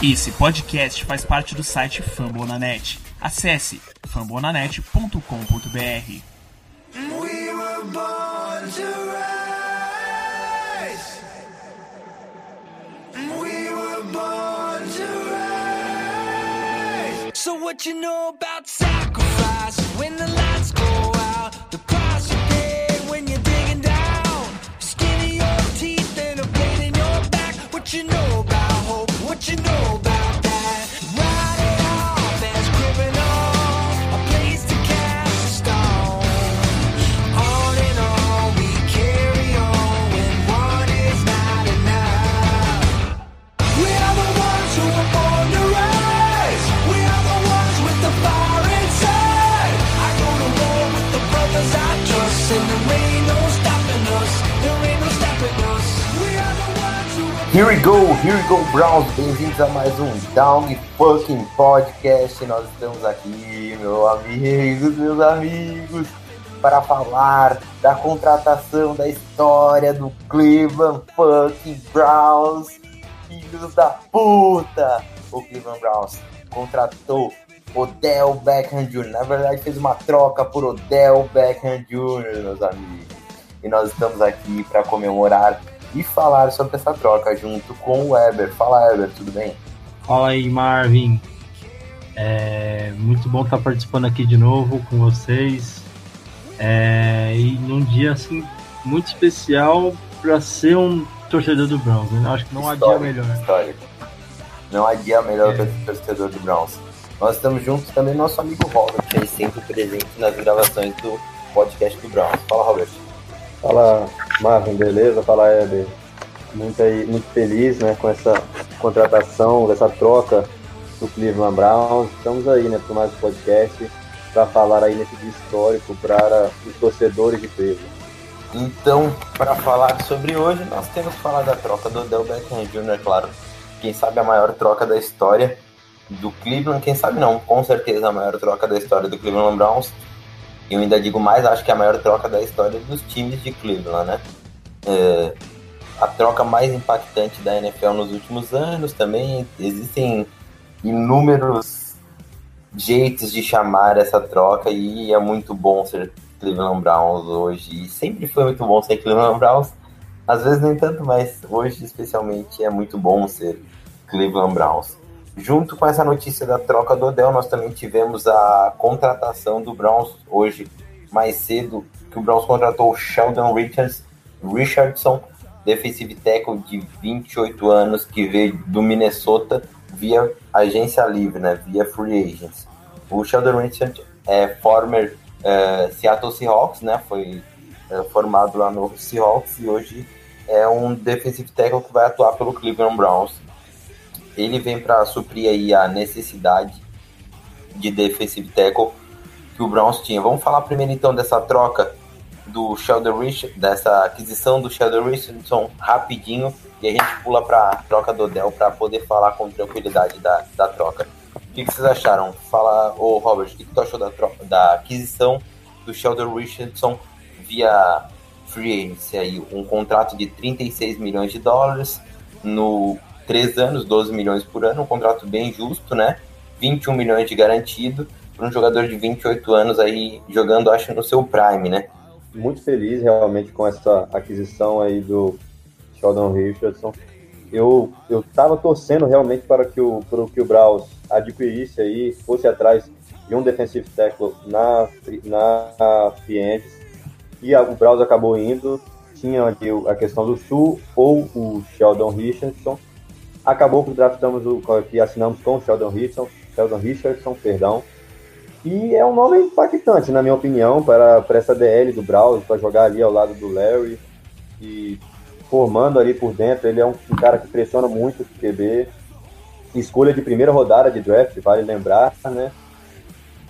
Esse podcast faz parte do site Fambonanet. Acesse fambonanet.com.br. We were born to rise. We were born to rise. So what you know about sacrifice You know Here we go, here we go, Browns. Bem-vindos a mais um Down Fucking Podcast. Nós estamos aqui, meus amigos, meus amigos, para falar da contratação da história do Cleveland Fucking Browns. Filhos da puta! O Cleveland Browns contratou Odell Beckham Jr. Na verdade, fez uma troca por Odell Beckham Jr., meus amigos. E nós estamos aqui para comemorar e falar sobre essa troca junto com o Weber. Fala, Weber, tudo bem? Fala aí, Marvin. É muito bom estar participando aqui de novo com vocês. É, e num dia assim muito especial para ser um torcedor do Browns. né? Acho que não há dia Histórico, melhor. Histórico. Não há dia melhor É. para ser torcedor do Browns. Nós estamos juntos também nosso amigo Robert, que é sempre presente nas gravações do podcast do Browns. Fala, Robert. Fala Marvin, beleza? Fala Heber. Muito, aí, muito feliz né, com essa contratação, essa troca do Cleveland Browns. Estamos aí né, para mais um podcast para falar aí nesse dia histórico para os torcedores de Cleveland. Então, para falar sobre hoje, nós temos que falar da troca do Odell Beckham Jr., claro. Quem sabe a maior troca da história do Cleveland, quem sabe não, com certeza a maior troca da história do Cleveland Browns. Eu ainda digo mais, acho que é a maior troca da história dos times de Cleveland, né? É, a troca mais impactante da NFL nos últimos anos também. Existem inúmeros jeitos de chamar essa troca e é muito bom ser Cleveland Browns hoje. E sempre foi muito bom ser Cleveland Browns. Às vezes nem tanto, mas hoje especialmente é muito bom ser Cleveland Browns. Junto com essa notícia da troca do Odell, nós também tivemos a contratação do Browns hoje, mais cedo, que o Browns contratou Sheldon Richards, Richardson, defensive tackle de 28 anos, que veio do Minnesota via agência livre, né, via free agents. O Sheldon Richards é former eh, Seattle Seahawks, né, foi eh, formado lá no Seahawks e hoje é um defensive tackle que vai atuar pelo Cleveland Browns ele vem para suprir aí a necessidade de defensive tackle que o Browns tinha. Vamos falar primeiro então dessa troca do Sheldon Richardson, dessa aquisição do Sheldon Richardson rapidinho e a gente pula para a troca do Odell para poder falar com tranquilidade da, da troca. O que, que vocês acharam? Fala, ô Robert, o que, que tu achou da, troca, da aquisição do Sheldon Richardson via free agency aí, um contrato de 36 milhões de dólares no três anos, 12 milhões por ano, um contrato bem justo, né? 21 milhões de garantido para um jogador de 28 anos aí jogando, acho, no seu prime, né? Muito feliz realmente com essa aquisição aí do Sheldon Richardson. Eu eu estava torcendo realmente para que o para que o Browns adquirisse aí, fosse atrás de um defensive tackle na na agents. e o Browns acabou indo. Tinha a questão do Sul ou o Sheldon Richardson. Acabou que draftamos o que assinamos com o Sheldon Richardson, Sheldon Richardson, perdão. E é um nome impactante, na minha opinião, para, para essa DL do Browns, para jogar ali ao lado do Larry e formando ali por dentro. Ele é um, um cara que pressiona muito o QB. Escolha de primeira rodada de draft, vale lembrar, né?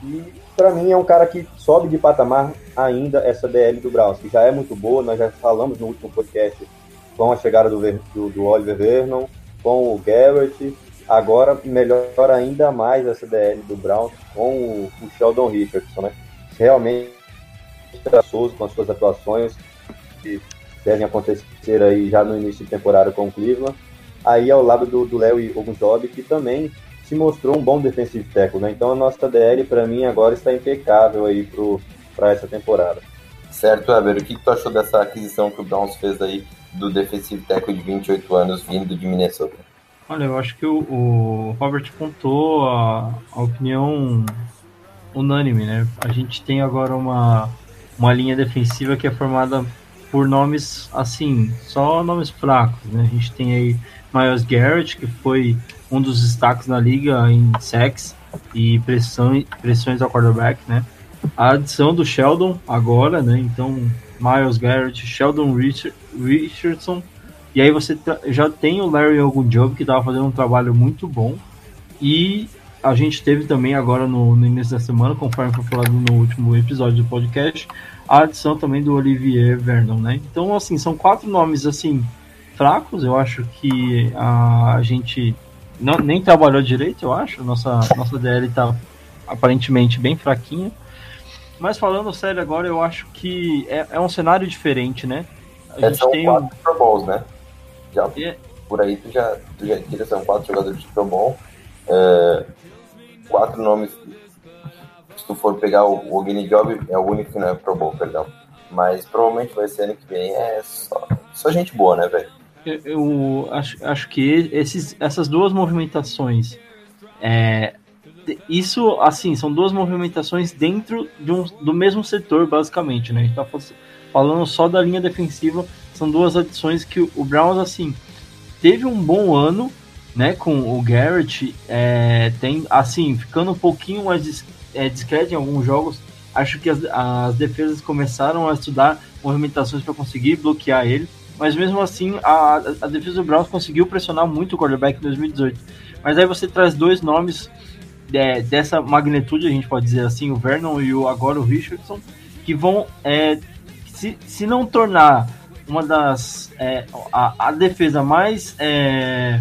E para mim é um cara que sobe de patamar ainda essa DL do Browns, que já é muito boa. Nós já falamos no último podcast com a chegada do, do, do Oliver Vernon, com o Garrett. Agora melhora ainda mais essa DL do Browns com o, Sheldon Richardson, né? Realmente traçoso com as suas atuações que devem acontecer aí já no início de temporada com o Cleveland. aí ao lado do, Léo e Ogunjob, que também se mostrou um bom defensive tackle, né? Então a nossa DL, para mim, agora está impecável aí para essa temporada. Certo, Weber, o que, que tu achou dessa aquisição que o Browns fez aí do defensive tackle de 28 anos vindo de Minnesota? Olha, eu acho que o, o Robert contou a, a, opinião unânime, né? A gente tem agora uma, uma linha defensiva que é formada por nomes, assim, só nomes fracos, né? A gente tem aí Miles Garrett, que foi um dos destaques na liga em sacks e pressão, pressões ao quarterback, né? A adição do Sheldon agora, né? Então, Miles Garrett, Sheldon Richard, Richardson, e aí você já tem o Larry Ogunjobi, que estava fazendo um trabalho muito bom. E a gente teve também agora no, no, início da semana, conforme foi falado no último episódio do podcast, a adição também do Olivier Vernon, né? Então, assim, são quatro nomes, assim, fracos. Eu acho que a, a gente não, nem trabalhou direito, eu acho. Nossa, nossa DL está aparentemente bem fraquinha. Mas falando sério agora, eu acho que é, é um cenário diferente, né? A é, gente são tem quatro um... Pro Bowls, né? Já, Por aí tu já, tu já tira, são quatro jogadores de Pro Bowl. É, quatro nomes. Se tu for pegar o, o Guinea Job, é o único que não é Pro Bowl, perdão. Mas provavelmente vai ser ano que vem. É só, só gente boa, né, velho? Eu, eu, acho, acho que esses, essas duas movimentações. É, isso, assim, são duas movimentações dentro de um, do mesmo setor, basicamente, né? A gente tá falando só da linha defensiva são duas adições que o Browns, assim, teve um bom ano, né, com o Garrett, é, tem, assim, ficando um pouquinho mais dis, é, discreto em alguns jogos, acho que as, as defesas começaram a estudar movimentações para conseguir bloquear ele, mas mesmo assim a, a defesa do Browns conseguiu pressionar muito o quarterback em 2018. Mas aí você traz dois nomes é, dessa magnitude, a gente pode dizer assim, o Vernon e o, agora o Richardson, que vão, é, se, se não tornar uma das é, a, a, defesa mais é,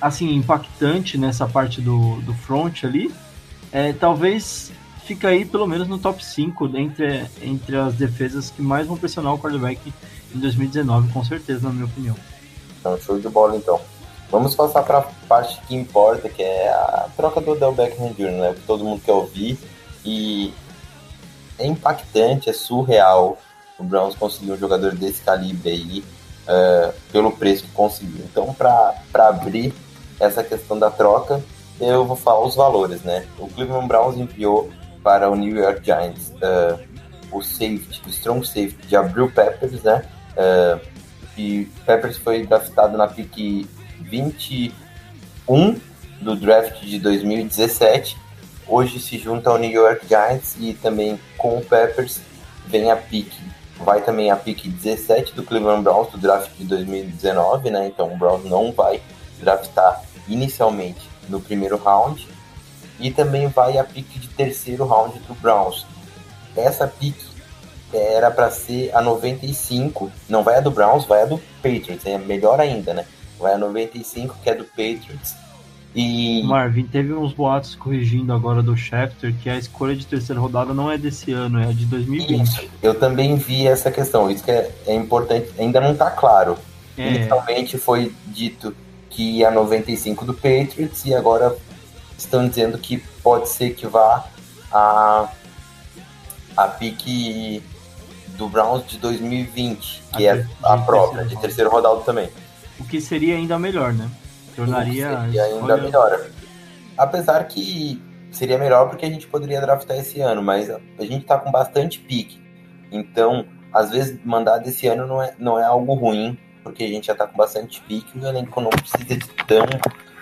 assim impactante nessa parte do, do front ali é, talvez fica aí pelo menos no top 5 entre, entre as defesas que mais vão pressionar o quarterback em 2019 com certeza na minha opinião. Então, show de bola então vamos passar para a parte que importa que é a troca do Odell Beckham Jr. né que todo mundo quer ouvir e é impactante é surreal o Browns conseguiu um jogador desse calibre aí uh, pelo preço que conseguiu. Então, para abrir essa questão da troca, eu vou falar os valores, né? O Cleveland Browns enviou para o New York Giants uh, o safety, o strong safety de Abril Peppers, né? Uh, e Peppers foi draftado na pick 21 do draft de 2017. Hoje se junta ao New York Giants e também com o Peppers vem a pick vai também a pick 17 do Cleveland Browns do draft de 2019, né? Então o Browns não vai draftar inicialmente no primeiro round e também vai a pick de terceiro round do Browns. Essa pick era para ser a 95, não vai a do Browns, vai a do Patriots, é melhor ainda, né? Vai a 95 que é do Patriots e... Marvin, teve uns boatos corrigindo agora do Schefter que a escolha de terceira rodada não é desse ano, é de 2020. Isso, eu também vi essa questão, isso que é, é importante, ainda não está claro. É. Inicialmente foi dito que ia 95 do Patriots e agora estão dizendo que pode ser que vá a, a pique do Browns de 2020, que a é a própria, de terceiro rodado também. O que seria ainda melhor, né? Tornaria. E ainda melhor. Apesar que seria melhor porque a gente poderia draftar esse ano, mas a gente tá com bastante pique. Então, às vezes, mandar desse ano não é, não é algo ruim, porque a gente já tá com bastante pique e o elenco não precisa de tão,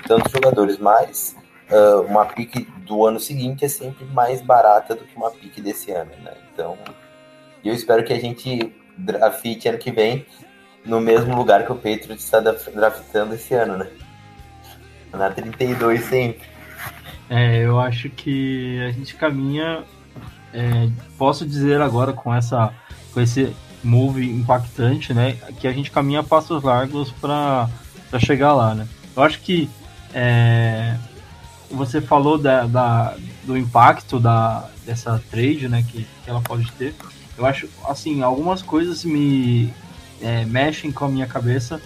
tantos jogadores. Mas uh, uma pique do ano seguinte é sempre mais barata do que uma pique desse ano, né? Então, eu espero que a gente drafte ano que vem no mesmo lugar que o Patriots está draftando esse ano, né? Na 32 sempre. É, eu acho que a gente caminha. É, posso dizer agora com essa com esse move impactante, né, que a gente caminha passos largos para chegar lá, né? Eu acho que é, você falou da, da, do impacto da, dessa trade, né, que, que ela pode ter. Eu acho, assim, algumas coisas me é, mexem com a minha cabeça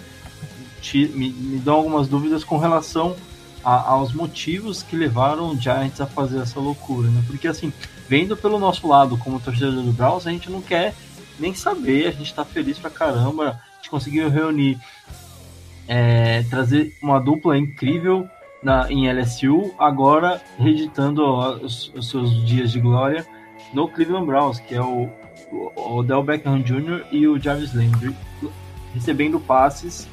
me, me dão algumas dúvidas com relação a, aos motivos que levaram o Giants a fazer essa loucura, né? Porque assim, vendo pelo nosso lado como torcedor do Browns, a gente não quer nem saber, a gente tá feliz pra caramba, a gente conseguiu reunir, é, trazer uma dupla incrível na, em LSU, agora reeditando os, os, seus dias de glória no Cleveland Browns, que é o, o Odell Beckham Jr. e o Jarvis Landry, recebendo passes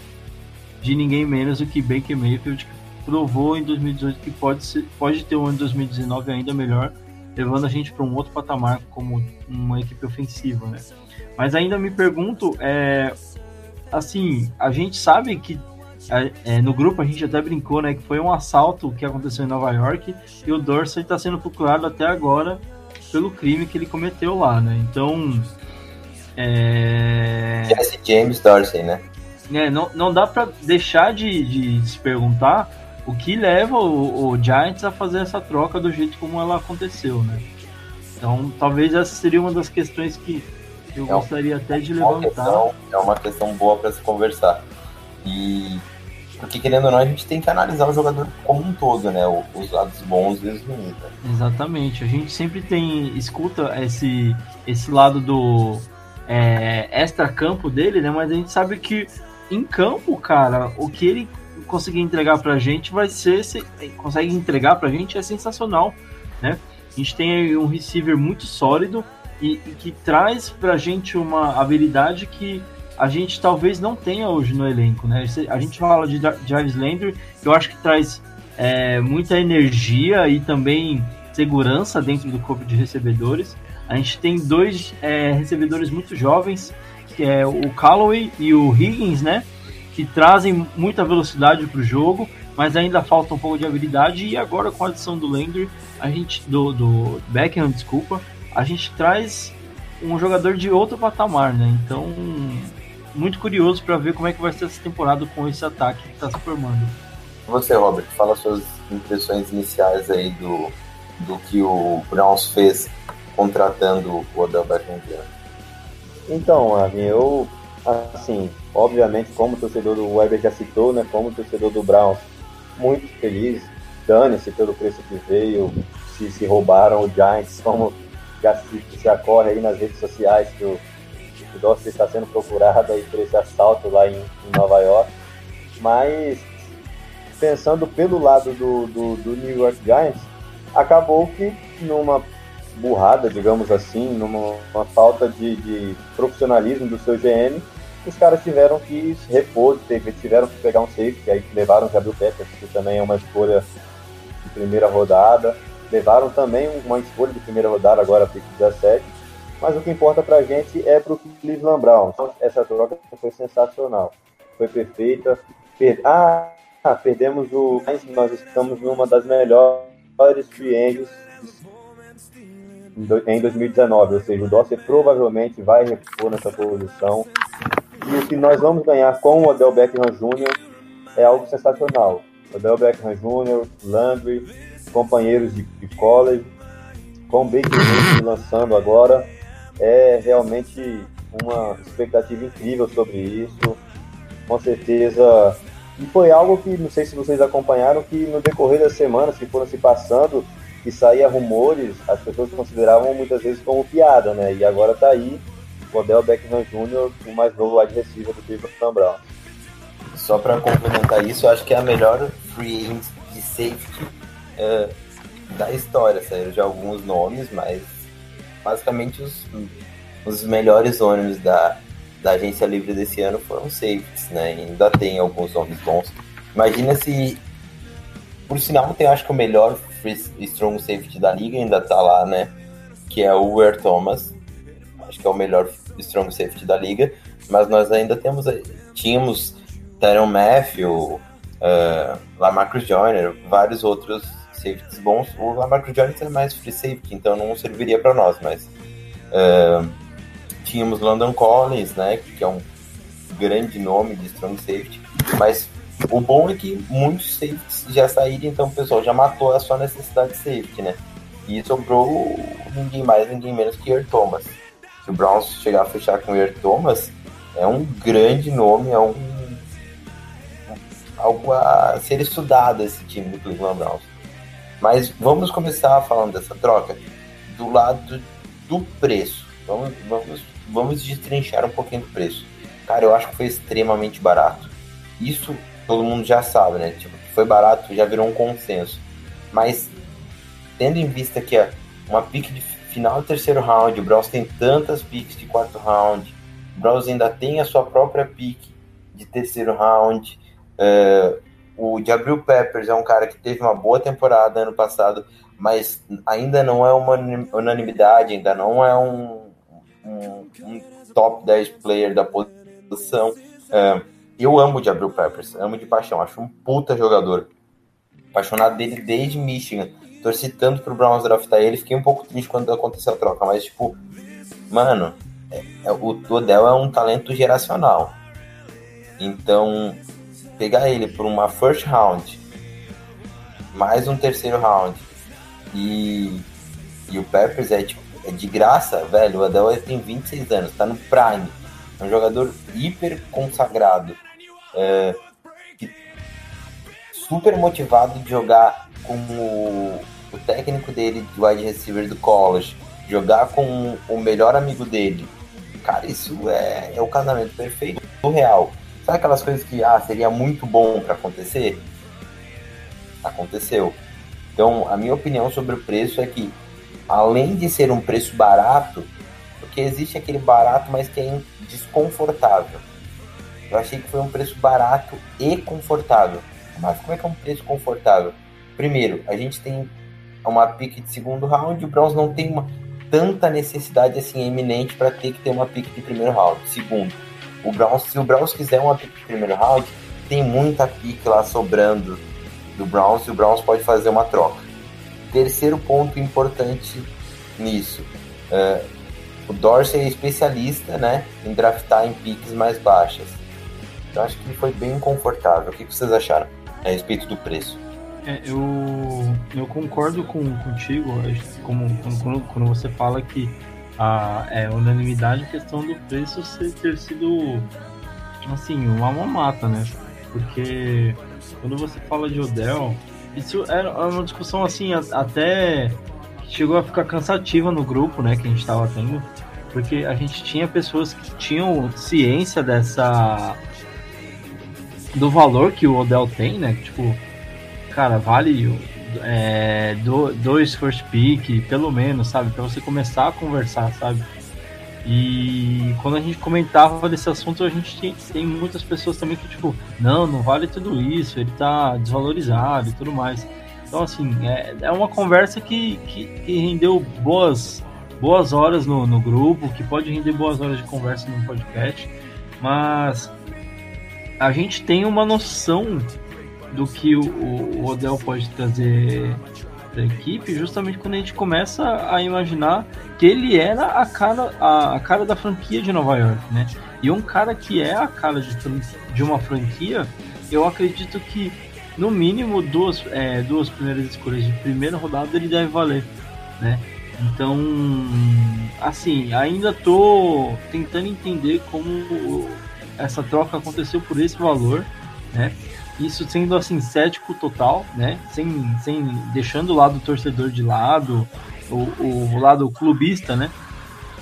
de ninguém menos do que Baker Mayfield, que provou em 2018 que pode, ser, pode ter um ano de 2019 ainda melhor, levando a gente para um outro patamar como uma equipe ofensiva, né? Mas ainda me pergunto, é, assim, a gente sabe que é, no grupo a gente até brincou, né, que foi um assalto que aconteceu em Nova York e o Dorsey está sendo procurado até agora pelo crime que ele cometeu lá, né? Então, é... Jesse James Dorsey, né? É, não, não dá para deixar de, de, se perguntar o que leva o, o, Giants a fazer essa troca do jeito como ela aconteceu, né? Então, talvez essa seria uma das questões que eu é gostaria até de levantar. Questão, é uma questão boa para se conversar. E porque querendo ou não, a gente tem que analisar o jogador como um todo, né? Os lados bons e os ruins. Né? Exatamente. A gente sempre tem escuta esse esse lado do é, extra campo dele, né? Mas a gente sabe que em campo, cara, o que ele conseguir entregar pra gente vai ser. Se, consegue entregar pra gente é sensacional, né? A gente tem um receiver muito sólido e, e que traz pra gente uma habilidade que a gente talvez não tenha hoje no elenco, né? A gente fala de Jarvis Landry, que eu acho que traz é, muita energia e também segurança dentro do corpo de recebedores. A gente tem dois é, recebedores muito jovens, que é o Callaway e o Higgins, né? Que trazem muita velocidade para o jogo, mas ainda falta um pouco de habilidade. E agora com a adição do Landry, a gente do, do Beckham, desculpa, a gente traz um jogador de outro patamar, né? Então, muito curioso para ver como é que vai ser essa temporada com esse ataque que está se formando. Você, Robert, fala suas impressões iniciais aí do, do que o Browns fez contratando o Odell Beckham Jr. Então, eu, assim, obviamente, como torcedor do Weber já citou, né, como torcedor do Browns, muito feliz, dane-se pelo preço que veio, se, se roubaram o Giants, como já se, se acorre aí nas redes sociais que o, o Dorsey está sendo procurado aí por esse assalto lá em, em Nova York, mas pensando pelo lado do, do, do New York Giants, acabou que numa burrada, digamos assim, numa falta de, de, profissionalismo do seu GM, os caras tiveram que repor, tiveram que pegar um safety, aí levaram o Gabriel Peppers, que também é uma escolha de primeira rodada, levaram também uma escolha de primeira rodada, agora pick 17, mas o que importa pra gente é pro Cleveland Browns. Então, essa troca foi sensacional, foi perfeita. Per... Ah, perdemos o... Nós estamos numa das melhores free em 2019, ou seja, o Dorsey provavelmente vai repor nessa posição. E o que nós vamos ganhar com o Odell Beckham Jr. é algo sensacional. Odell Beckham Jr., Landry, companheiros de, de college, com o Baker lançando agora, é realmente uma expectativa incrível sobre isso. Com certeza. E foi algo que, não sei se vocês acompanharam, que no decorrer das semanas que foram se passando, que saía rumores, as pessoas consideravam muitas vezes como piada, né? E agora tá aí o Odell Beckham Jr., o mais novo wide do Cleveland Brown. Só para complementar isso, eu acho que é a melhor free agent de safety uh, da história. Saíram de alguns nomes, mas basicamente os, os melhores ônibus da, da agência livre desse ano foram safeties, né? Ainda tem alguns nomes bons. Imagina se, por sinal, tem acho que o melhor strong safety da liga, ainda tá lá, né? Que é o Weir Thomas. Acho que é o melhor strong safety da liga. Mas nós ainda temos, tínhamos Tyron Matthew, uh, Lamarcus Joyner, vários outros safeties bons. O Lamarcus Joyner é mais free safety, então não serviria para nós, mas uh, tínhamos London Collins, né, que é um grande nome de strong safety, mas o bom é que muitos safeties já saíram, então o pessoal já matou a sua necessidade de safety, né? E sobrou ninguém mais, ninguém menos que Earl Thomas. Se o Browns chegar a fechar com o Earl Thomas, é um grande nome, é um algo a ser estudado esse time do Cleveland Browns. Mas vamos começar falando dessa troca do lado do preço. Vamos, vamos, vamos destrinchar um pouquinho do preço. Cara, eu acho que foi extremamente barato. Isso todo mundo já sabe, né? Tipo, foi barato já virou um consenso. Mas tendo em vista que é uma pique de final do terceiro round, o Browns tem tantas piques de quarto round, o Browns ainda tem a sua própria pique de terceiro round. Uh, o Jabril Peppers é um cara que teve uma boa temporada ano passado, mas ainda não é uma unanimidade, ainda não é um, um, um top 10 player da posição. Uh, eu amo o Jabril Peppers, amo de paixão, acho um puta jogador. Apaixonado dele desde Michigan. Torci tanto pro Browns draftar ele, fiquei um pouco triste quando aconteceu a troca, mas tipo, mano, é, é, o Odell é um talento geracional. Então, pegar ele por uma first round, mais um terceiro round, e, e o Peppers é, tipo, é de graça, velho. O Odell tem 26 anos, tá no prime. É um jogador hiper consagrado. É, super motivado de jogar com o, o técnico dele de wide receiver do college, jogar com o melhor amigo dele. Cara, isso é, é o casamento perfeito do real. Sabe aquelas coisas que ah, seria muito bom para acontecer? Aconteceu. Então, a minha opinião sobre o preço é que, além de ser um preço barato, porque existe aquele barato, mas que é desconfortável. Eu achei que foi um preço barato e confortável. Mas como é que é um preço confortável? Primeiro, a gente tem uma pique de segundo round, o Browns não tem uma tanta necessidade assim eminente para ter que ter uma pique de primeiro round. Segundo, o Browns, se o Browns quiser uma pique de primeiro round, tem muita pique lá sobrando do Browns e o Browns pode fazer uma troca. Terceiro ponto importante nisso, uh, o Dorsey é especialista, né, em draftar em piques mais baixas. Então acho que foi bem confortável. O que vocês acharam a respeito do preço? É, eu, eu concordo com, contigo, como, quando, quando você fala que a é, unanimidade em questão do preço ser, ter sido assim, uma mamata, né? Porque quando você fala de Odell, isso era uma discussão assim, até chegou a ficar cansativa no grupo, né, que a gente estava tendo, porque a gente tinha pessoas que tinham ciência dessa do valor que o Odell tem, né? Tipo, cara, vale é, do, dois first pick, pelo menos, sabe? Para você começar a conversar, sabe? E quando a gente comentava desse assunto, a gente tem, tem, muitas pessoas também que, tipo, não, não vale tudo isso, ele tá desvalorizado e tudo mais. Então, assim, é, é uma conversa que, que, que rendeu boas, boas horas no, no grupo, que pode render boas horas de conversa no podcast, mas a gente tem uma noção do que o, o Odell pode trazer da equipe, justamente quando a gente começa a imaginar que ele era a cara, a, a cara da franquia de Nova York, né? E um cara que é a cara de, de uma franquia, eu acredito que no mínimo duas, é, duas primeiras escolhas de primeira rodada ele deve valer, né? Então, assim, ainda tô tentando entender como essa troca aconteceu por esse valor, né? Isso sendo assim cético total, né? Sem, sem deixando o lado torcedor de lado, o, o lado clubista, né?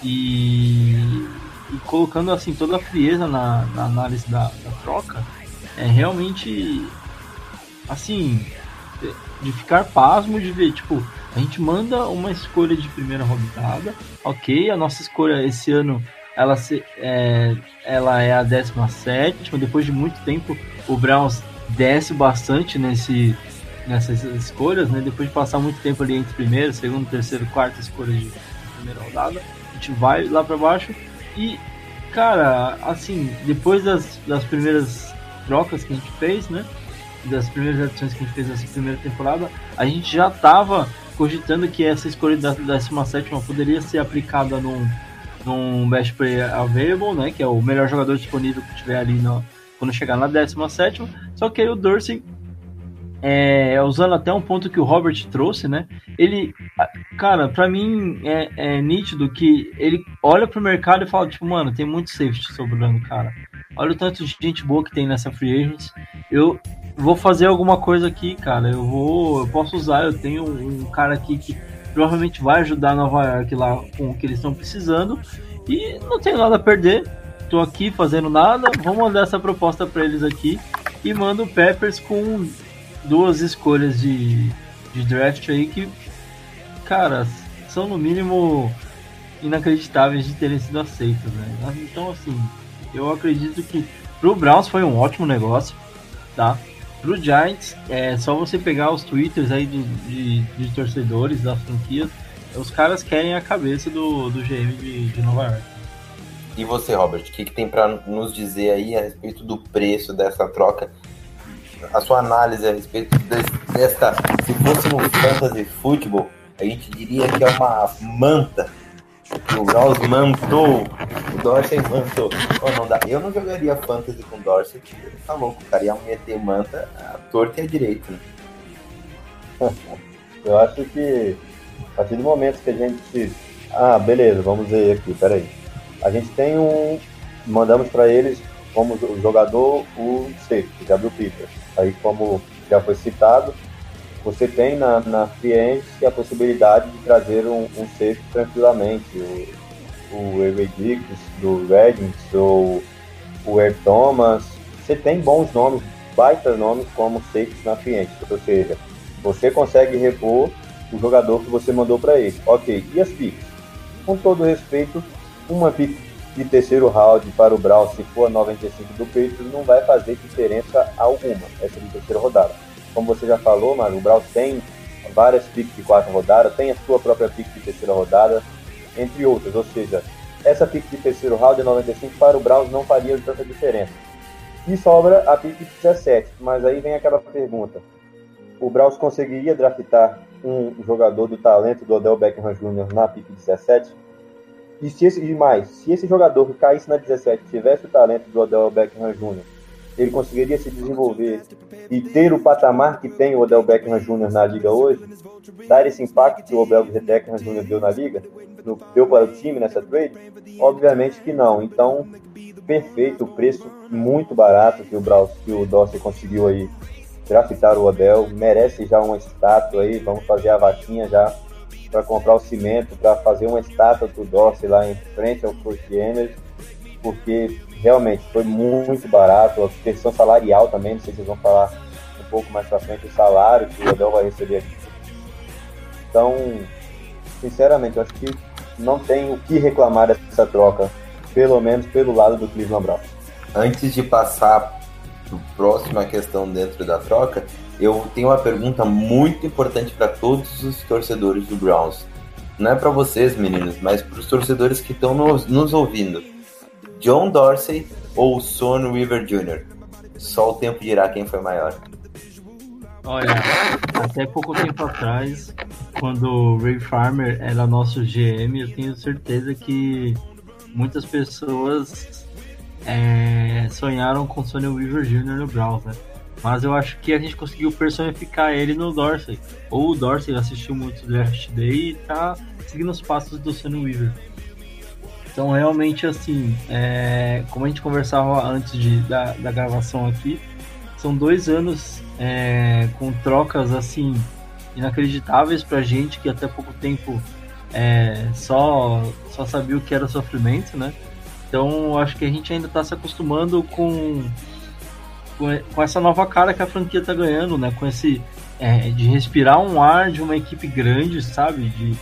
E, e, colocando assim toda a frieza na, na análise da, da troca, é realmente assim de ficar pasmo de ver, tipo, a gente manda uma escolha de primeira rodada, ok, a nossa escolha esse ano ela, se, é, ela é a 17. Depois de muito tempo, o Browns desce bastante nesse, nessas escolhas, né? Depois de passar muito tempo ali entre primeiro, segundo, terceiro, quarta escolha de primeira rodada, a gente vai lá para baixo e, cara, assim, depois das, das primeiras trocas que a gente fez, né? Das primeiras adições que a gente fez nessa primeira temporada, a gente já tava cogitando que essa escolha da 17 poderia ser aplicada num num Best Player Available, né? Que é o melhor jogador disponível que tiver ali no, quando chegar na 17. Só que aí o Dorsey, é, usando até um ponto que o Robert trouxe, né? Ele, cara, para mim é, é, nítido que ele olha pro mercado e fala, tipo, mano, tem muito safety sobrando, cara. Olha o tanto de gente boa que tem nessa free agents. Eu, vou fazer alguma coisa aqui, cara. Eu vou. Eu posso usar, eu tenho um, cara aqui que provavelmente vai ajudar Nova York lá com o que eles estão precisando. E não tenho nada a perder. Tô aqui fazendo nada. Vou mandar essa proposta para eles aqui. E mando o Peppers com duas escolhas de, de draft aí que, cara, são no mínimo inacreditáveis de terem sido aceitas, né? Então, assim, eu acredito que pro Browns foi um ótimo negócio, tá? Pro Giants, é só você pegar os twitters aí de, de, de torcedores da franquia, os caras querem a cabeça do, do GM de, de Nova York. E você, Robert, o que, que tem para nos dizer aí a respeito do preço dessa troca? A sua análise a respeito desta, se fosse no fantasy futebol, a gente diria que é uma manta o Browns mantou. O Dorsey mantou. Oh, não dá. Eu não jogaria fantasy com Dorsey, tá louco. O cara ia meter manta a torta e a direita. Né? Eu acho que a partir do momento que a gente. Ah, beleza, vamos ver aqui, peraí. A gente tem um. Mandamos para eles como jogador o safety, Gabriel Peters. Aí, como já foi citado, você tem na, na Friends a possibilidade de trazer um, um safety tranquilamente. O, o Dix, do Reddings, ou o Air Thomas. Você tem bons nomes, baita nomes como safety na Friends. Ou seja, você consegue repor o jogador que você mandou para ele. Ok, e as picks? Com todo respeito, uma pick de terceiro round para o Brown, se for a 95 do Patriots, não vai fazer diferença alguma, essa de terceira rodada como você já falou, mano, o Browns tem várias picks de quarta rodada, tem a sua própria pick de terceira rodada, entre outras. Ou seja, essa pick de terceiro round de 95 para o Browns não faria tanta diferença. E sobra a pick de 17, mas aí vem aquela pergunta. O Browns conseguiria draftar um jogador do talento do Odell Beckham Jr. na pick 17? E se esse demais, se esse jogador que caísse na 17 tivesse o talento do Odell Beckham Jr., ele conseguiria se desenvolver e ter o patamar que tem o Odell Beckham Jr. na liga hoje, dar esse impacto que o Odell Beckham Jr. deu na liga, no, deu para o time nessa trade? Obviamente que não. Então, perfeito, o preço muito barato que o Braus, o conseguiu aí draftar o Odell, merece já uma estátua aí, vamos fazer a vaquinha já para comprar o cimento, para fazer uma estátua do Dorsey lá em frente ao First Energy, porque realmente foi muito barato, a questão salarial também, não sei se vocês vão falar um pouco mais pra frente, o salário que o Odell vai receber aqui. Então, sinceramente, eu acho que não tem o que reclamar dessa troca, pelo menos pelo lado do Cleveland Browns. Antes de passar para próxima questão dentro da troca, eu tenho uma pergunta muito importante para todos os torcedores do Browns. Não é para vocês, meninos, mas para os torcedores que estão nos, nos ouvindo. John Dorsey ou Son Weaver Jr.? Só o tempo dirá quem foi maior. Olha, até pouco tempo atrás, quando o Ray Farmer era nosso GM, eu tenho certeza que muitas pessoas é, sonharam com Sonny Weaver Jr. no Browns, né? Mas eu acho que a gente conseguiu personificar ele no Dorsey. Ou o Dorsey assistiu muito Draft Day e tá seguindo os passos do Sonny Weaver. Então, realmente, assim, é, como a gente conversava antes de, da, da gravação aqui, são dois anos é, com trocas, assim, inacreditáveis pra gente, que até pouco tempo é, só, só sabia o que era sofrimento, né? Então, acho que a gente ainda está se acostumando com, com, com, essa nova cara que a franquia está ganhando, né? Com esse é, de respirar um ar de uma equipe grande, sabe? De,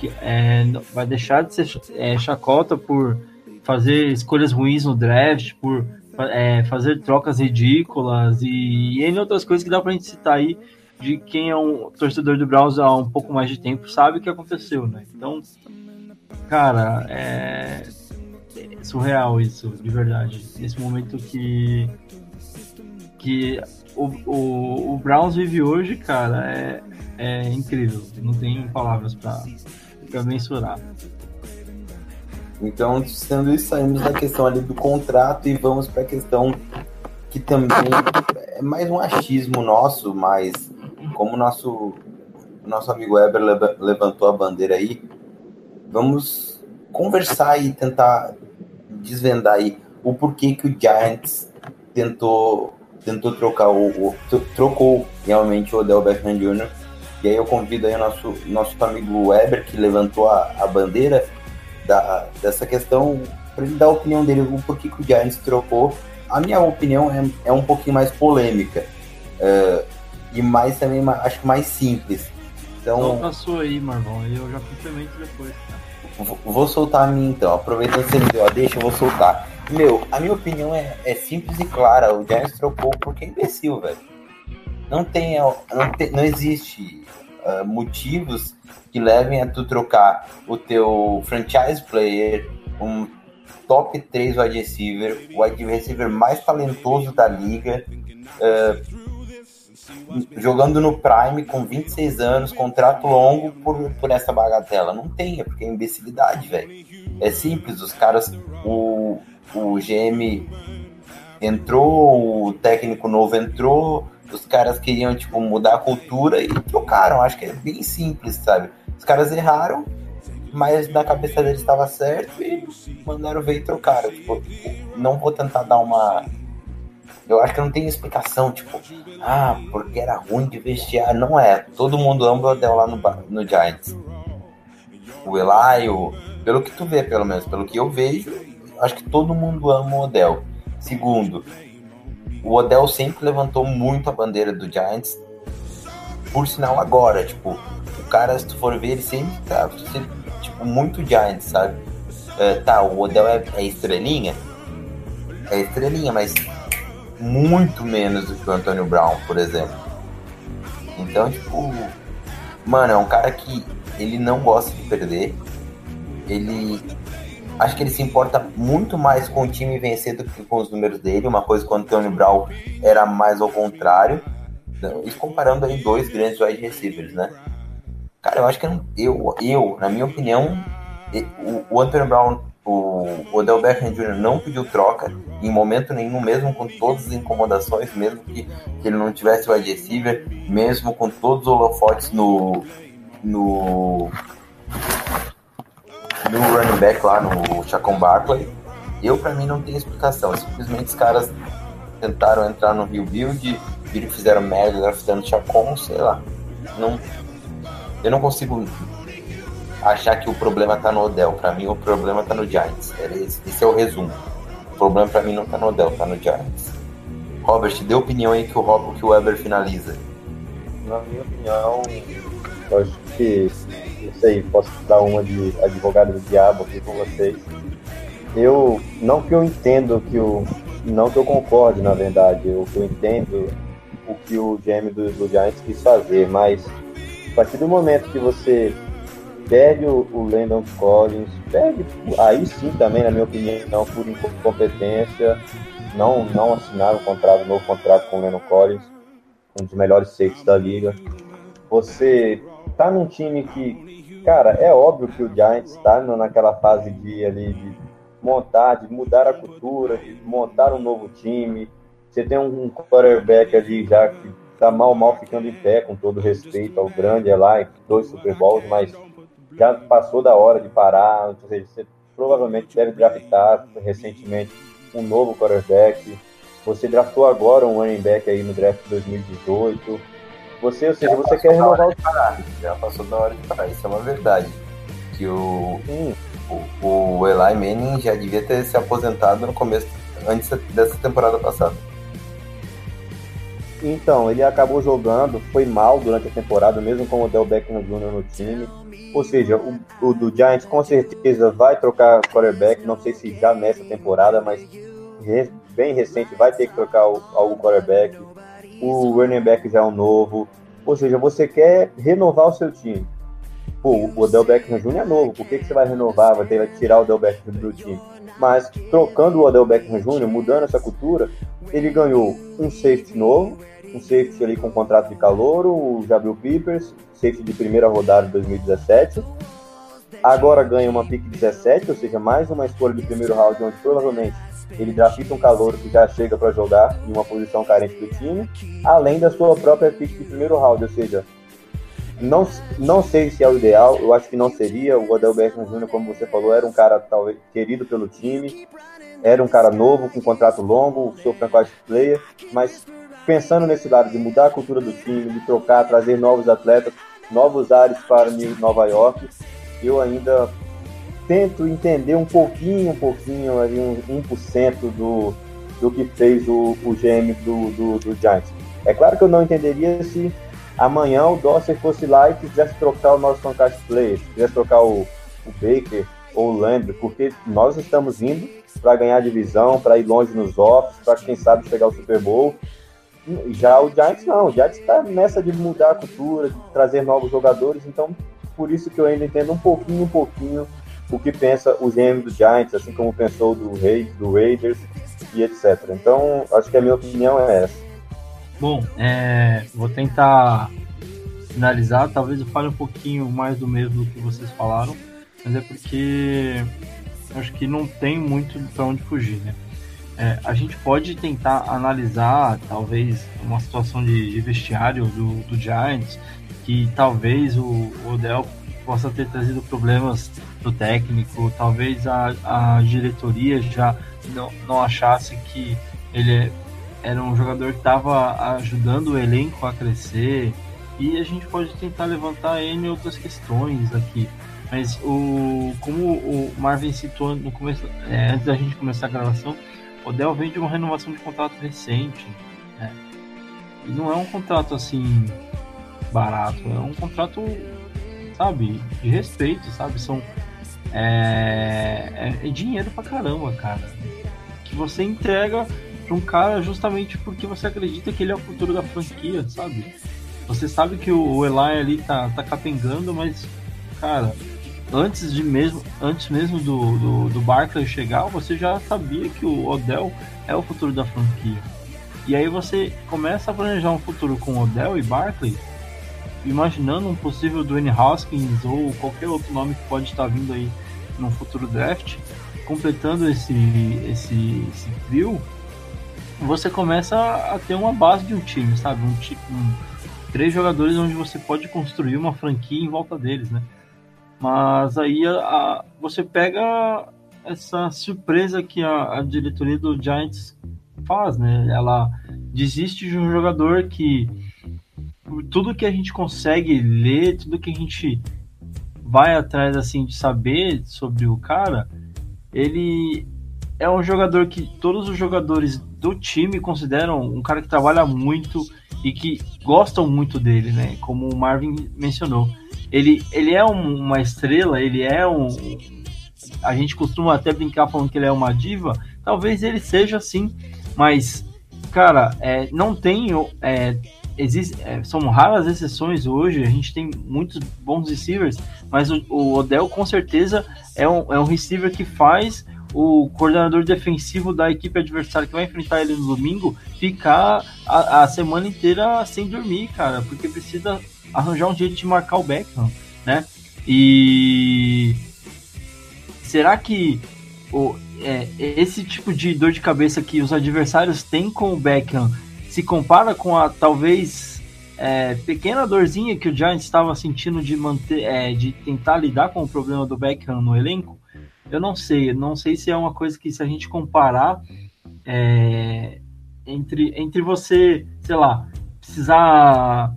que é, vai deixar de ser é, chacota por fazer escolhas ruins no draft, por é, fazer trocas ridículas e, e outras coisas que dá pra gente citar aí de quem é um torcedor do Browns há um pouco mais de tempo sabe o que aconteceu, né? Então, cara, é surreal isso, de verdade. Nesse momento que que o, o, o Browns vive hoje, cara, é, é incrível. Não tenho palavras para para mensurar. Então, sendo isso, saímos da questão ali do contrato e vamos para a questão que também é mais um achismo nosso, mas como nosso nosso amigo Weber levantou a bandeira aí, vamos conversar e tentar desvendar aí o porquê que o Giants tentou tentou trocar o, o trocou realmente o Odell Beckham Jr. E aí eu convido aí o nosso, nosso amigo Weber, que levantou a, a bandeira da, dessa questão, para ele dar a opinião dele, o porquê que o Giants trocou. A minha opinião é, é um pouquinho mais polêmica. Uh, e mais também, acho que mais simples. Então, a sua aí, Marvão, eu já complemento depois. Tá? Vou soltar a minha então, aproveitando que você me deu a deixa, eu vou soltar. Meu, a minha opinião é, é simples e clara. O Giants trocou porque é imbecil, velho. Não tem, não, tem, não existe uh, motivos que levem a tu trocar o teu franchise player, um top 3 wide receiver, o wide receiver mais talentoso da liga, uh, jogando no Prime com 26 anos, contrato longo por, por essa bagatela. Não tem, é porque é imbecilidade, velho. É simples, os caras, o, o GM entrou, o técnico novo entrou, os caras queriam, tipo, mudar a cultura e trocaram. Acho que é bem simples, sabe? Os caras erraram, mas na cabeça deles estava certo e mandaram ver e trocaram. Tipo, não vou tentar dar uma eu acho que não tem explicação, tipo, ah, porque era ruim de vestiário. Não é. Todo mundo ama o Odell lá no, no Giants. O Eli, o, pelo que tu vê, pelo menos, pelo que eu vejo, acho que todo mundo ama o Odell. Segundo, o Odell sempre levantou muito a bandeira do Giants. Por sinal, agora, tipo, o cara, se tu for ver, ele sempre tá, tipo, muito Giants, sabe? Uh, tá, o Odell é, é estrelinha? É estrelinha, mas muito menos do que o Antônio Brown, por exemplo. Então, tipo, mano, é um cara que ele não gosta de perder. Ele acho que ele se importa muito mais com o time vencer do que com os números dele, uma coisa que o Antônio Brown era mais ao contrário. E comparando aí dois grandes wide receivers, né? Cara, eu acho que eu, eu na minha opinião, o, o Antônio Brown o Odell Beckham Jr. não pediu troca em momento nenhum, mesmo com todas as incomodações, mesmo que, que ele não tivesse o receiver, mesmo com todos os holofotes no, no, no running back lá, no Chacon Barkley. Eu, para mim, não tem explicação. Simplesmente os caras tentaram entrar no Rio Build, viram fizeram merda, draftando Chacon, sei lá. Não, eu não consigo achar que o problema tá no Odell. Para mim, o problema tá no Giants. Esse, é o resumo. O problema para mim não tá no Odell, tá no Giants. Robert, dê opinião aí que o, que o Weber finaliza. Na minha opinião, eu acho que, não sei, posso dar uma de advogado do diabo aqui com vocês. Eu, não que eu entendo que o, não que eu concorde, na verdade, eu, eu entendo o que o GM do, do Giants quis fazer, mas a partir do momento que você perde o, o Landon Collins, perde, aí sim também, na minha opinião, por incompetência, não, não assinaram um contrato, um novo contrato com o Landon Collins, um dos melhores safes da liga. Você tá num time que, cara, é óbvio que o Giants está naquela fase de ali de montar, de mudar a cultura, de montar um novo time. Você tem um quarterback ali já que tá mal, mal ficando em pé, com todo respeito ao grande é lá, dois Super Bowls, mas já passou da hora de parar, ou seja, você provavelmente deve draftar recentemente um novo quarterback. Você draftou agora um running back aí no draft 2018. Você, ou seja, já você quer renovar o parar. Já passou da hora de parar, isso é uma verdade. Que o, o, o Eli Manning já devia ter se aposentado no começo, antes dessa temporada passada. Então, ele acabou jogando, foi mal durante a temporada, mesmo com o Del Beckham Jr. no time. Ou seja, o, o, do Giants com certeza vai trocar quarterback, não sei se já nessa temporada, mas bem recente vai ter que trocar o, o quarterback. O running back já é um novo. Ou seja, você quer renovar o seu time. Pô, o Odell Beckham Jr. é novo, por que, que você vai renovar, vai, ter, vai tirar o Odell Beckham do time? Mas trocando o Odell Beckham Jr., mudando essa cultura, ele ganhou um safety novo, um safety ali com contrato de calor, o Jabril Peepers, safety de primeira rodada de 2017. Agora ganha uma pick 17, ou seja, mais uma escolha de primeiro round, onde provavelmente ele drafta um calor que já chega para jogar em uma posição carente do time, além da sua própria pick de primeiro round, ou seja, não, não sei se é o ideal, eu acho que não seria. O Beckham Jr., como você falou, era um cara talvez querido pelo time, era um cara novo, com contrato longo, seu franchise player, mas pensando nesse lado de mudar a cultura do time, de trocar, trazer novos atletas, novos ares para Nova York, eu ainda tento entender um pouquinho, um pouquinho, ali, um 1% do, do que fez o, o GM do, do, do Giants. É claro que eu não entenderia se amanhã o Dosser fosse lá e quisesse trocar o nosso franchise player, quisesse trocar o, o Baker ou o Landry, porque nós estamos indo para ganhar divisão, para ir longe nos offs, para quem sabe chegar ao Super Bowl. Já o Giants não, o Giants está nessa de mudar a cultura, de trazer novos jogadores, então por isso que eu ainda entendo um pouquinho, um pouquinho o que pensa o GM do Giants, assim como pensou do Reis, do Raiders e etc. Então, acho que a minha opinião é essa. Bom, é, vou tentar finalizar. Talvez eu fale um pouquinho mais do mesmo do que vocês falaram, mas é porque acho que não tem muito para onde fugir, né? É, a gente pode tentar analisar, talvez, uma situação de, de vestiário do, do, Giants, que talvez o, Odell possa ter trazido problemas do técnico, talvez a, a diretoria já não, não achasse que ele era um jogador que estava ajudando o elenco a crescer, e a gente pode tentar levantar N outras questões aqui. Mas o, como o Marvin citou no começo, é, antes da gente começar a gravação, o Dell vem de uma renovação de contrato recente. Né? E não é um contrato assim barato, é um contrato, sabe, de respeito, sabe? São é, é, é dinheiro pra caramba, cara. Que você entrega pra um cara justamente porque você acredita que ele é o futuro da franquia, sabe? Você sabe que o Eli ali tá, tá capengando, mas, cara, antes de mesmo, antes mesmo do, do, do chegar, você já sabia que o Odell é o futuro da franquia. E aí você começa a planejar um futuro com Odell e Barkley, imaginando um possível Dwayne Haskins ou qualquer outro nome que pode estar vindo aí no futuro draft, completando esse, esse, esse trio, você começa a ter uma base de um time, sabe? Um, um, três jogadores onde você pode construir uma franquia em volta deles, né? Mas aí a, a, você pega essa surpresa que a, a, diretoria do Giants faz, né? Ela desiste de um jogador que tudo que a gente consegue ler, tudo que a gente vai atrás assim de saber sobre o cara, ele é um jogador que todos os jogadores do time consideram um cara que trabalha muito e que gostam muito dele, né? Como o Marvin mencionou ele, ele é um, uma estrela, ele é um. A gente costuma até brincar falando que ele é uma diva. Talvez ele seja assim, mas, cara, é, não tem. É, existe, é, são raras exceções hoje. A gente tem muitos bons receivers, mas o, o Odell com certeza é um, é um receiver que faz o coordenador defensivo da equipe adversária que vai enfrentar ele no domingo ficar a, a semana inteira sem dormir, cara, porque precisa arranjar um jeito de marcar o Beckham, né? E será que o, é, esse tipo de dor de cabeça que os adversários têm com o Beckham se compara com a talvez é, pequena dorzinha que o Giants estava sentindo de manter, é, de tentar lidar com o problema do Beckham no elenco? Eu não sei, não sei se é uma coisa que se a gente comparar é, entre, entre você, sei lá, precisar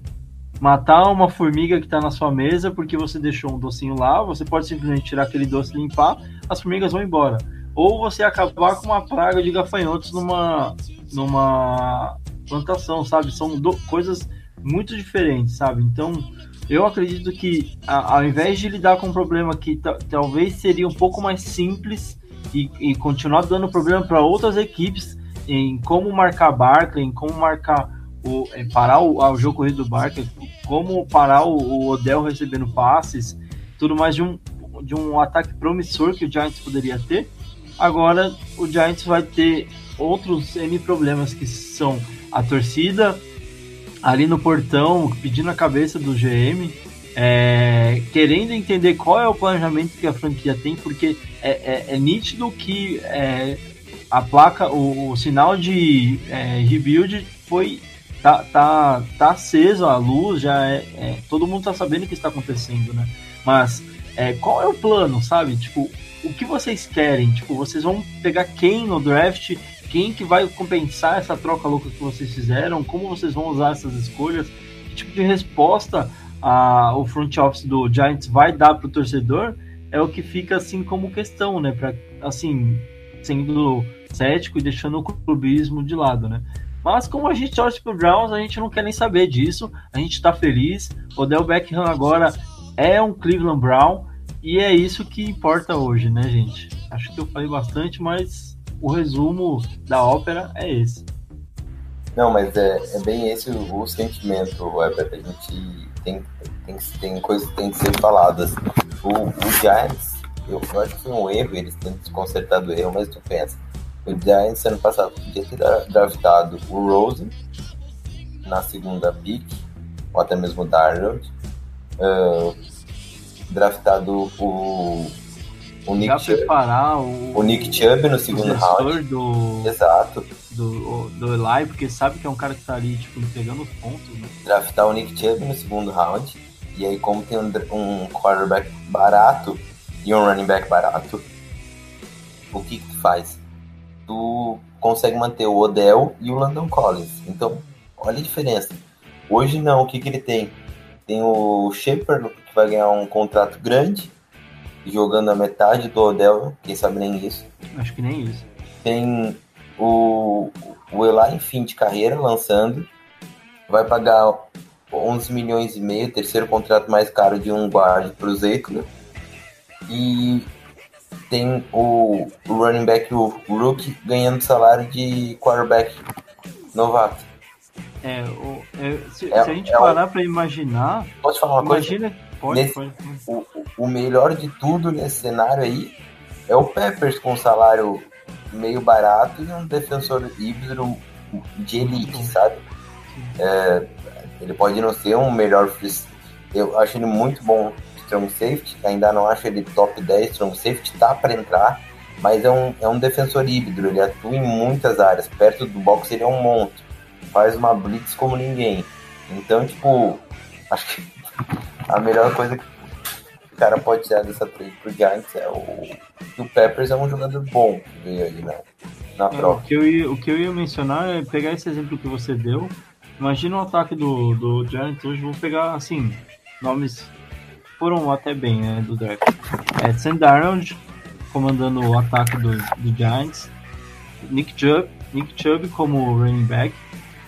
matar uma formiga que está na sua mesa porque você deixou um docinho lá, você pode simplesmente tirar aquele doce e limpar, as formigas vão embora. Ou você acabar com uma praga de gafanhotos numa, numa plantação, sabe? São do, coisas muito diferentes, sabe? Então, eu acredito que a, ao invés de lidar com um problema que talvez seria um pouco mais simples e, e continuar dando problema para outras equipes em como marcar Barkley, em como marcar o, é, parar o, o, jogo corrido do Barkley, como parar o, o, Odell recebendo passes, tudo mais de um, de um ataque promissor que o Giants poderia ter. Agora o Giants vai ter outros N problemas que são a torcida ali no portão pedindo a cabeça do GM, é, querendo entender qual é o planejamento que a franquia tem, porque é, é, é nítido que é, a placa, o, o sinal de é, rebuild foi tá, tá, tá aceso a luz, já é, é, todo mundo tá sabendo o que está acontecendo, né? Mas é, qual é o plano, sabe? Tipo, o que vocês querem? Tipo, vocês vão pegar quem no draft? Quem que vai compensar essa troca louca que vocês fizeram? Como vocês vão usar essas escolhas? Que tipo de resposta a, o front office do Giants vai dar pro torcedor? É o que fica assim como questão, né? Pra, assim, sendo cético e deixando o clubismo de lado, né? Mas como a gente torce pro Browns, a gente não quer nem saber disso. A gente tá feliz. O Del Beckham agora é um Cleveland Brown e é isso que importa hoje, né, gente? Acho que eu falei bastante, mas o resumo da ópera é esse. Não, mas é, é bem esse o, o sentimento, Weber. A gente tem, tem, tem coisas que tem que ser faladas. O, o Giants, eu, eu acho que foi um erro eles terem desconcertado o erro, mas tu pensa. O Giants ano passado podia ter draftado o Rosen na segunda pick, ou até mesmo o Darnold. Uh, draftado o, o Nick Já Chubb. preparar o, O Nick Chubb no segundo round. do, Exato. do, do Eli, porque sabe que é um cara que tá ali, tipo, pegando os pontos, né? Draftar o Nick Chubb no segundo round. E aí, como tem um, um quarterback barato e um running back barato, o que, que tu faz? Tu consegue manter o Odell e o Landon Collins. Então, olha a diferença. Hoje não, o que, que ele tem? Tem o Shepard, que vai ganhar um contrato grande, jogando a metade do Odell, quem sabe nem isso. Acho que nem isso. Tem o, o Eli em fim de carreira lançando. Vai pagar 11 milhões e meio, terceiro contrato mais caro de um guard para o Zeitler. E tem o, o running back, o rookie, ganhando salário de quarterback novato. É, o, é, se, É- se a gente é o- parar pra imaginar, Posso falar uma coisa? imagina. Pode, Nesse- pode. O, o melhor de tudo nesse cenário aí é o Peppers com um salário meio barato e um defensor híbrido de elite, sabe? É, ele pode não ser um melhor Eu acho ele muito bom strong safety, ainda não acho ele top 10 strong safety, tá para entrar, mas é um, é um defensor híbrido, ele atua em muitas áreas. Perto do box ele é um monstro, faz uma blitz como ninguém. Então, tipo, acho que a melhor coisa que o cara pode tirar dessa trade pro Giants é o. O Peppers é um jogador bom que veio aí na, na É, o, troca. que eu ia, o que eu ia mencionar é pegar esse exemplo que você deu. Imagina o ataque do, do Giants hoje, vou pegar assim, nomes foram até bem, né, do draft. É, Sam Darnold comandando o ataque do, do Giants, Nick Chubb, Nick Chubb como running back,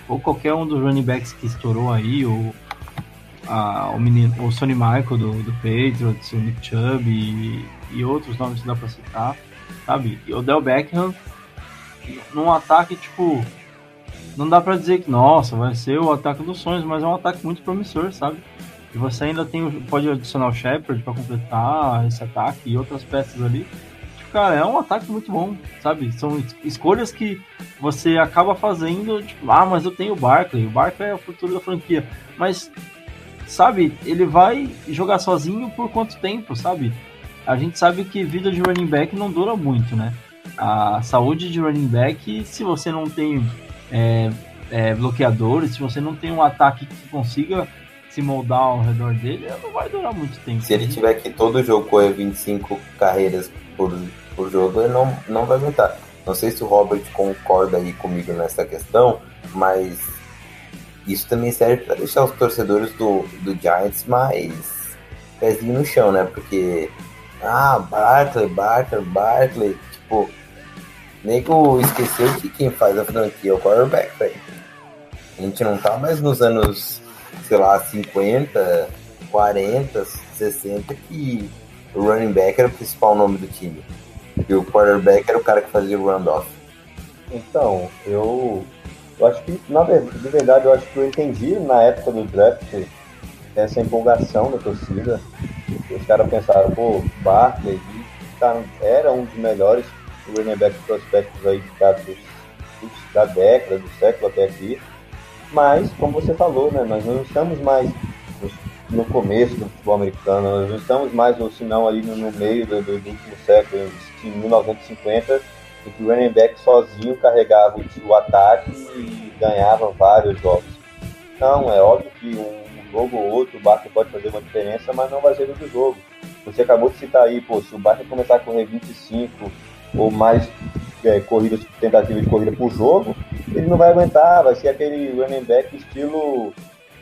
ou qualquer um dos running backs que estourou aí, ou o, menino, o Sonny Michael do, do Patriots, o Nick Chubb e, e outros nomes que dá pra citar, sabe? E o Del Beckham num ataque, tipo, não dá pra dizer que, nossa, vai ser o ataque dos sonhos, mas é um ataque muito promissor, sabe? E você ainda tem, pode adicionar o Shepard pra completar esse ataque e outras peças ali. Tipo, cara, é um ataque muito bom, sabe? São es- escolhas que você acaba fazendo, tipo, ah, mas eu tenho o Barkley, o Barkley é o futuro da franquia. Mas, sabe, ele vai jogar sozinho por quanto tempo, sabe? A gente sabe que vida de running back não dura muito, né? a saúde de running back, se você não tem é, é, bloqueadores, se você não tem um ataque que consiga se moldar ao redor dele, não vai durar muito tempo. Se ele tiver que todo jogo correr 25 carreiras por, por jogo, ele não, não vai aguentar. Não sei se o Robert concorda aí comigo nessa questão, mas isso também serve para deixar os torcedores do, do Giants mais pezinho no chão, né? Porque, ah, Barkley, Barkley, Barkley, tipo, nego esqueceu que quem faz a franquia é o quarterback, velho. A gente não tá mais nos anos, sei lá, 50, 40, 60 que o running back era o principal nome do time. E o quarterback era o cara que fazia o runoff. Então, eu, eu acho que, na verdade, de verdade, eu acho que eu entendi na época do draft essa empolgação da torcida. Os caras pensaram, pô, Barkley tá, era um dos melhores running back prospectos aí da década, do século até aqui. Mas, como você falou, né, nós não estamos mais no, começo do futebol americano, nós não estamos mais, no, se não ali no, meio do, do, último século, em 1950, em que o running back sozinho carregava o, ataque e ganhava vários jogos. Não, é óbvio que um jogo ou outro o Barkley pode fazer uma diferença, mas não vai ser do jogo. Você acabou de citar aí, pô, se o Barkley começar a correr 25 ou mais é, corridas, tentativas de corrida por jogo, ele não vai aguentar, vai ser aquele running back estilo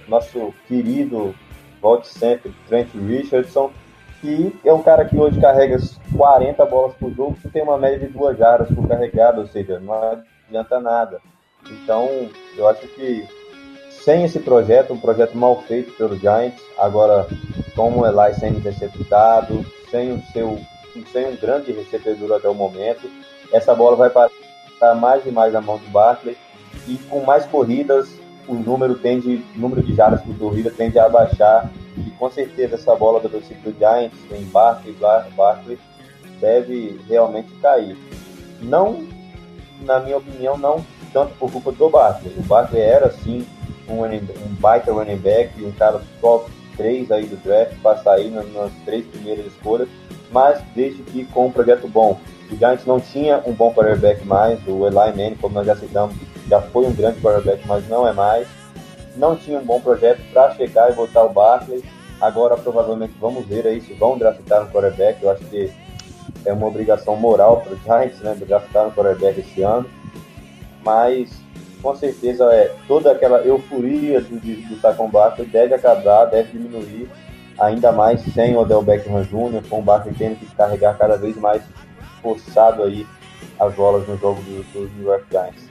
nosso querido volte sempre, Trent Richardson, que é um cara que hoje carrega 40 bolas por jogo, que tem uma média de duas jardas por carregado, ou seja, não adianta nada. Então, eu acho que sem esse projeto, um projeto mal feito pelos Giants, agora com o Eli sendo interceptado, sem o seu sem um grande recebedor até o momento, essa bola vai passar mais e mais na mão do Barkley e com mais corridas o número tende, o número de jardas por corrida tende a abaixar e com certeza essa bola do torcida do Giants em Barkley, Barkley deve realmente cair. Não, na minha opinião, não tanto por culpa do Barkley. O Barkley era sim um, um baita running back, um cara top 3 aí do draft para sair nas, nas três primeiras escolhas, mas desde que com um projeto bom. O Giants não tinha um bom quarterback mais, o Eli Manning, como nós já citamos, já foi um grande quarterback, mas não é mais. Não tinha um bom projeto para chegar e botar o Barkley. Agora provavelmente vamos ver aí se vão draftar um quarterback. Eu acho que é uma obrigação moral para os Giants, né, draftar um quarterback esse ano. Mas com certeza é toda aquela euforia do, do, do Saquon Barkley deve acabar, deve diminuir ainda mais sem o Odell Beckham Jr., com o Barkley tendo que carregar cada vez mais forçado aí as bolas no jogo dos do New York Giants.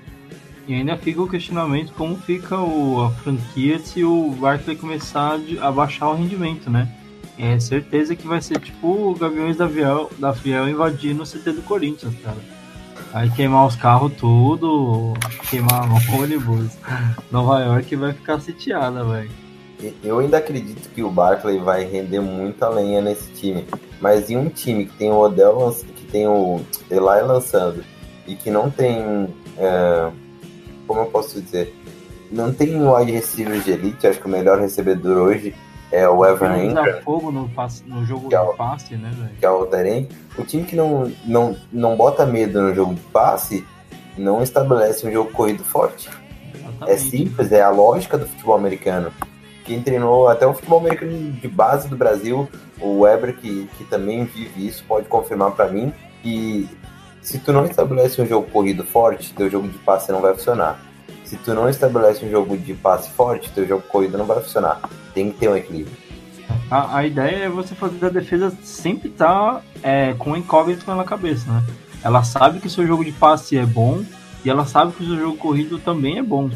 E ainda fica o questionamento como fica o, a franquia se o Barkley começar a baixar o rendimento, né? É certeza que vai ser tipo o Gaviões da Fiel, da Fiel invadindo o CT do Corinthians, cara. Aí queimar os carros tudo, queimar o ônibus. Nova York vai ficar sitiada, velho. Eu ainda acredito que o Barkley vai render muita lenha nesse time. Mas em um time que tem o Odell, tem o Eli lançando e que não tem. É como eu posso dizer, não tem wide receiver de elite, acho que o melhor recebedor hoje é o Evan Ingram. fogo no, passe, no jogo é o, de passe, né, velho? Que é o Teren. O time que não, não, não bota medo no jogo de passe não estabelece um jogo corrido forte. Exatamente. É simples, é a lógica do futebol americano. Quem treinou até o futebol americano de base do Brasil, o Weber, que, que também vive isso, pode confirmar para mim que se tu não estabelece um jogo corrido forte, teu jogo de passe não vai funcionar. Se tu não estabelece um jogo de passe forte, teu jogo corrido não vai funcionar. Tem que ter um equilíbrio. A, a ideia é você fazer a defesa sempre estar tá, é, com incógnito na cabeça, né? Ela sabe que o seu jogo de passe é bom e ela sabe que o seu jogo corrido também é bom.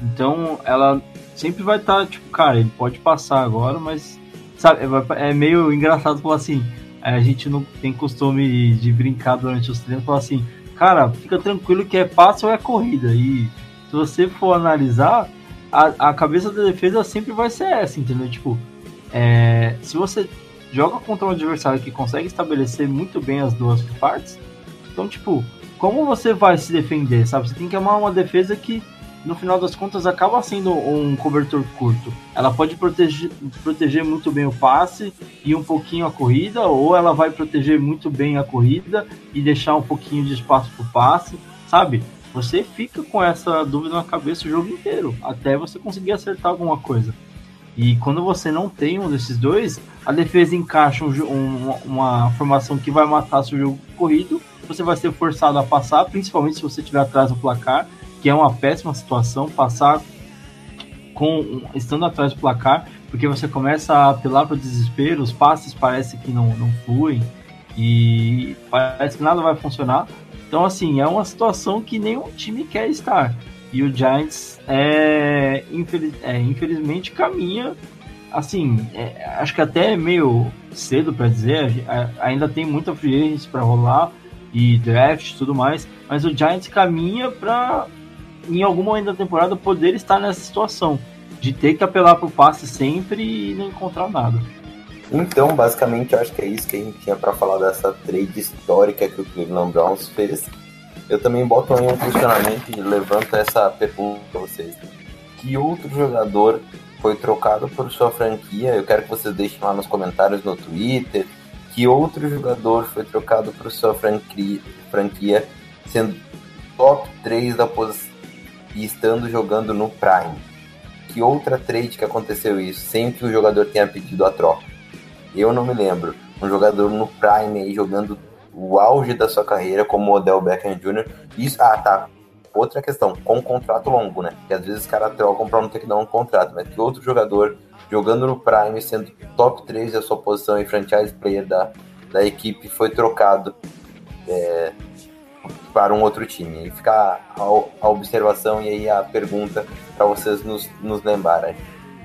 Então ela sempre vai estar, tá, tipo, cara, ele pode passar agora, mas sabe, é, é meio engraçado falar assim, a gente não tem costume de brincar durante os treinos, falar assim, cara, fica tranquilo que é passe ou é corrida. E se você for analisar, a, a cabeça da defesa sempre vai ser essa, entendeu? Tipo, é, se você joga contra um adversário que consegue estabelecer muito bem as duas partes, então, tipo, como você vai se defender, sabe? Você tem que amar uma defesa que no final das contas acaba sendo um cobertor curto. Ela pode proteger, proteger muito bem o passe e um pouquinho a corrida, ou ela vai proteger muito bem a corrida e deixar um pouquinho de espaço para o passe, sabe? Você fica com essa dúvida na cabeça o jogo inteiro, até você conseguir acertar alguma coisa. E quando você não tem um desses dois, a defesa encaixa um, um, uma formação que vai matar seu jogo corrido, você vai ser forçado a passar, principalmente se você estiver atrás do placar, que é uma péssima situação passar com estando atrás do placar, porque você começa a apelar para o desespero, os passes parece que não, não fluem e parece que nada vai funcionar. Então, assim, é uma situação que nenhum time quer estar. E o Giants, é, infeliz, é infelizmente, caminha. Assim, é, acho que até é meio cedo para dizer, ainda tem muita free para rolar e draft e tudo mais, mas o Giants caminha para em algum momento da temporada, poder estar nessa situação de ter que apelar para o passe sempre e não encontrar nada. Então, basicamente, eu acho que é isso que a gente tinha para falar dessa trade histórica que o Cleveland Browns fez. Eu também boto aí um questionamento e levanto essa pergunta para vocês. Que outro jogador foi trocado por sua franquia? Eu quero que vocês deixem lá nos comentários no Twitter. Que outro jogador foi trocado por sua franquia, franquia sendo top 3 da posição e estando jogando no Prime. que outra trade que aconteceu isso, sem que o jogador tenha pedido a troca? Eu não me lembro. Um jogador no Prime aí jogando o auge da sua carreira como o Odell Beckham Jr. Isso, ah, tá. Outra questão, com um contrato longo, né? Que às vezes os caras trocam pra não ter que dar um contrato, mas que outro jogador jogando no Prime, sendo top 3 da sua posição e franchise player da, da equipe, foi trocado é, para um outro time. E fica a, a, observação e aí a pergunta para vocês nos, nos lembrarem.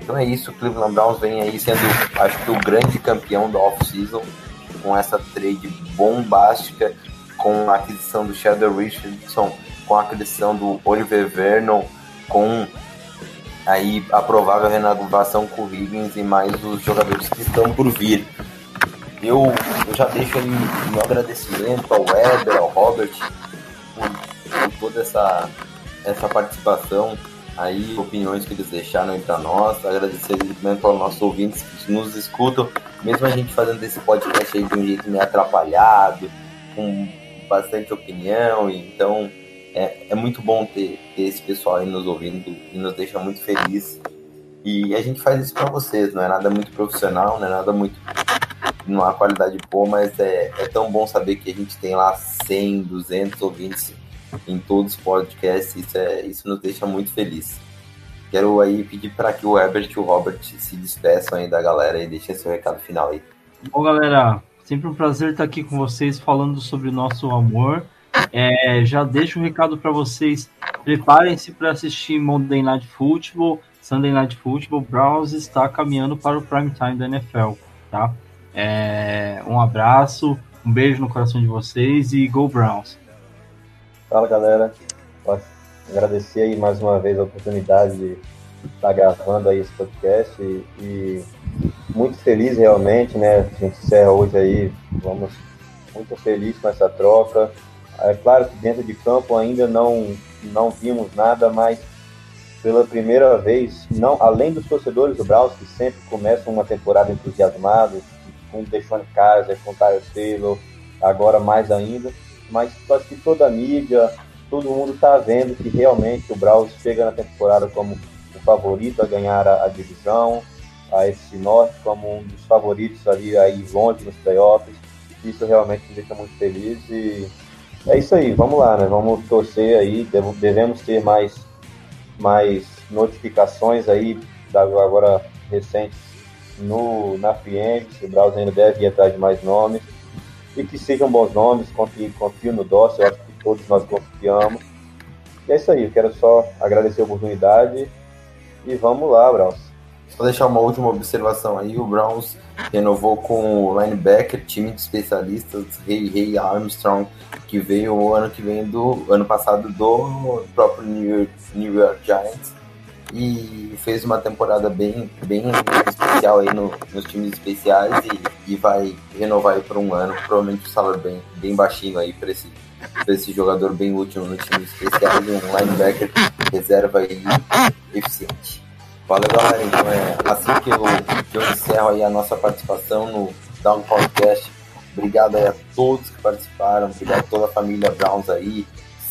Então é isso, o Cleveland Browns vem aí sendo, acho que, o grande campeão da off-season com essa trade bombástica, com a aquisição do Shadow Richardson, com a aquisição do Oliver Vernon, com aí a provável renovação com o Higgins e mais os jogadores que estão por vir. Eu, eu já deixo aí meu agradecimento ao Weber, ao Robert, toda essa, essa participação aí, opiniões que eles deixaram aí para nós, agradecimento aos nossos ouvintes que nos escutam, mesmo a gente fazendo esse podcast aí de um jeito meio atrapalhado, com bastante opinião, então é, é muito bom ter, ter esse pessoal aí nos ouvindo e nos deixa muito feliz. E a gente faz isso para vocês, não é nada muito profissional, não é nada muito numa qualidade boa, mas é, é tão bom saber que a gente tem lá 100, 200 ouvintes em todos os podcasts, isso, é, isso nos deixa muito feliz. Quero aí pedir para que o Herbert e o Robert se despeçam aí da galera e deixem seu recado final aí. Bom, galera, sempre um prazer estar aqui com vocês falando sobre o nosso amor. É, já deixo um recado para vocês. Preparem-se para assistir Monday Night Football, Sunday Night Football. Browns está caminhando para o prime time da NFL, tá? É, um abraço, um beijo no coração de vocês e Go Browns! Fala galera, Posso agradecer aí mais uma vez a oportunidade de estar gravando aí esse podcast e, e muito feliz realmente, né? A gente encerra hoje aí, vamos muito feliz com essa troca. É claro que dentro de campo ainda não, não vimos nada, mas pela primeira vez, não, além dos torcedores do Browns que sempre começam uma temporada entusiasmados, com o Deshaun Kaiser, com o Taylor, agora mais ainda, mas acho que toda a mídia, todo mundo está vendo que realmente o Browns chega na temporada como o favorito a ganhar a, a divisão, a esse norte como um dos favoritos ali aí longe nos playoffs. Isso realmente me deixa muito feliz e é isso aí, vamos lá, né? Vamos torcer aí, devemos ter mais, mais notificações aí da, agora recentes no, na Free o Browns ainda deve ir atrás de mais nomes e que sejam bons nomes, confio, confio no Dócil, acho que todos nós confiamos. E é isso aí, eu quero só agradecer a oportunidade e vamos lá, Browns. Vou deixar uma última observação aí, o Browns renovou com o linebacker, time de especialistas, Ray, Ray Armstrong, que veio o ano que vem do ano passado do próprio New York, New York Giants e fez uma temporada bem, bem especial aí no, nos times especiais e, e vai renovar aí por um ano, provavelmente um salário bem, bem baixinho aí para esse, esse jogador bem útil no time especial e um linebacker reserva aí eficiente. Valeu galera, então é assim que eu, que eu encerro aí a nossa participação no Down Podcast. Obrigado aí a todos que participaram, obrigado a toda a família Browns aí,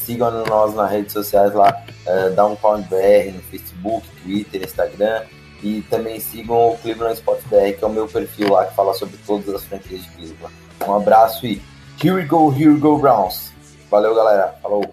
sigam nós nas redes sociais lá, uh, Downtown BR, no Facebook, Twitter, Instagram. E também sigam o Cleveland Sports BR, que é o meu perfil lá que fala sobre todas as franquias de Cleveland. Um abraço e here we go, here we go Browns. Valeu, galera. Falou.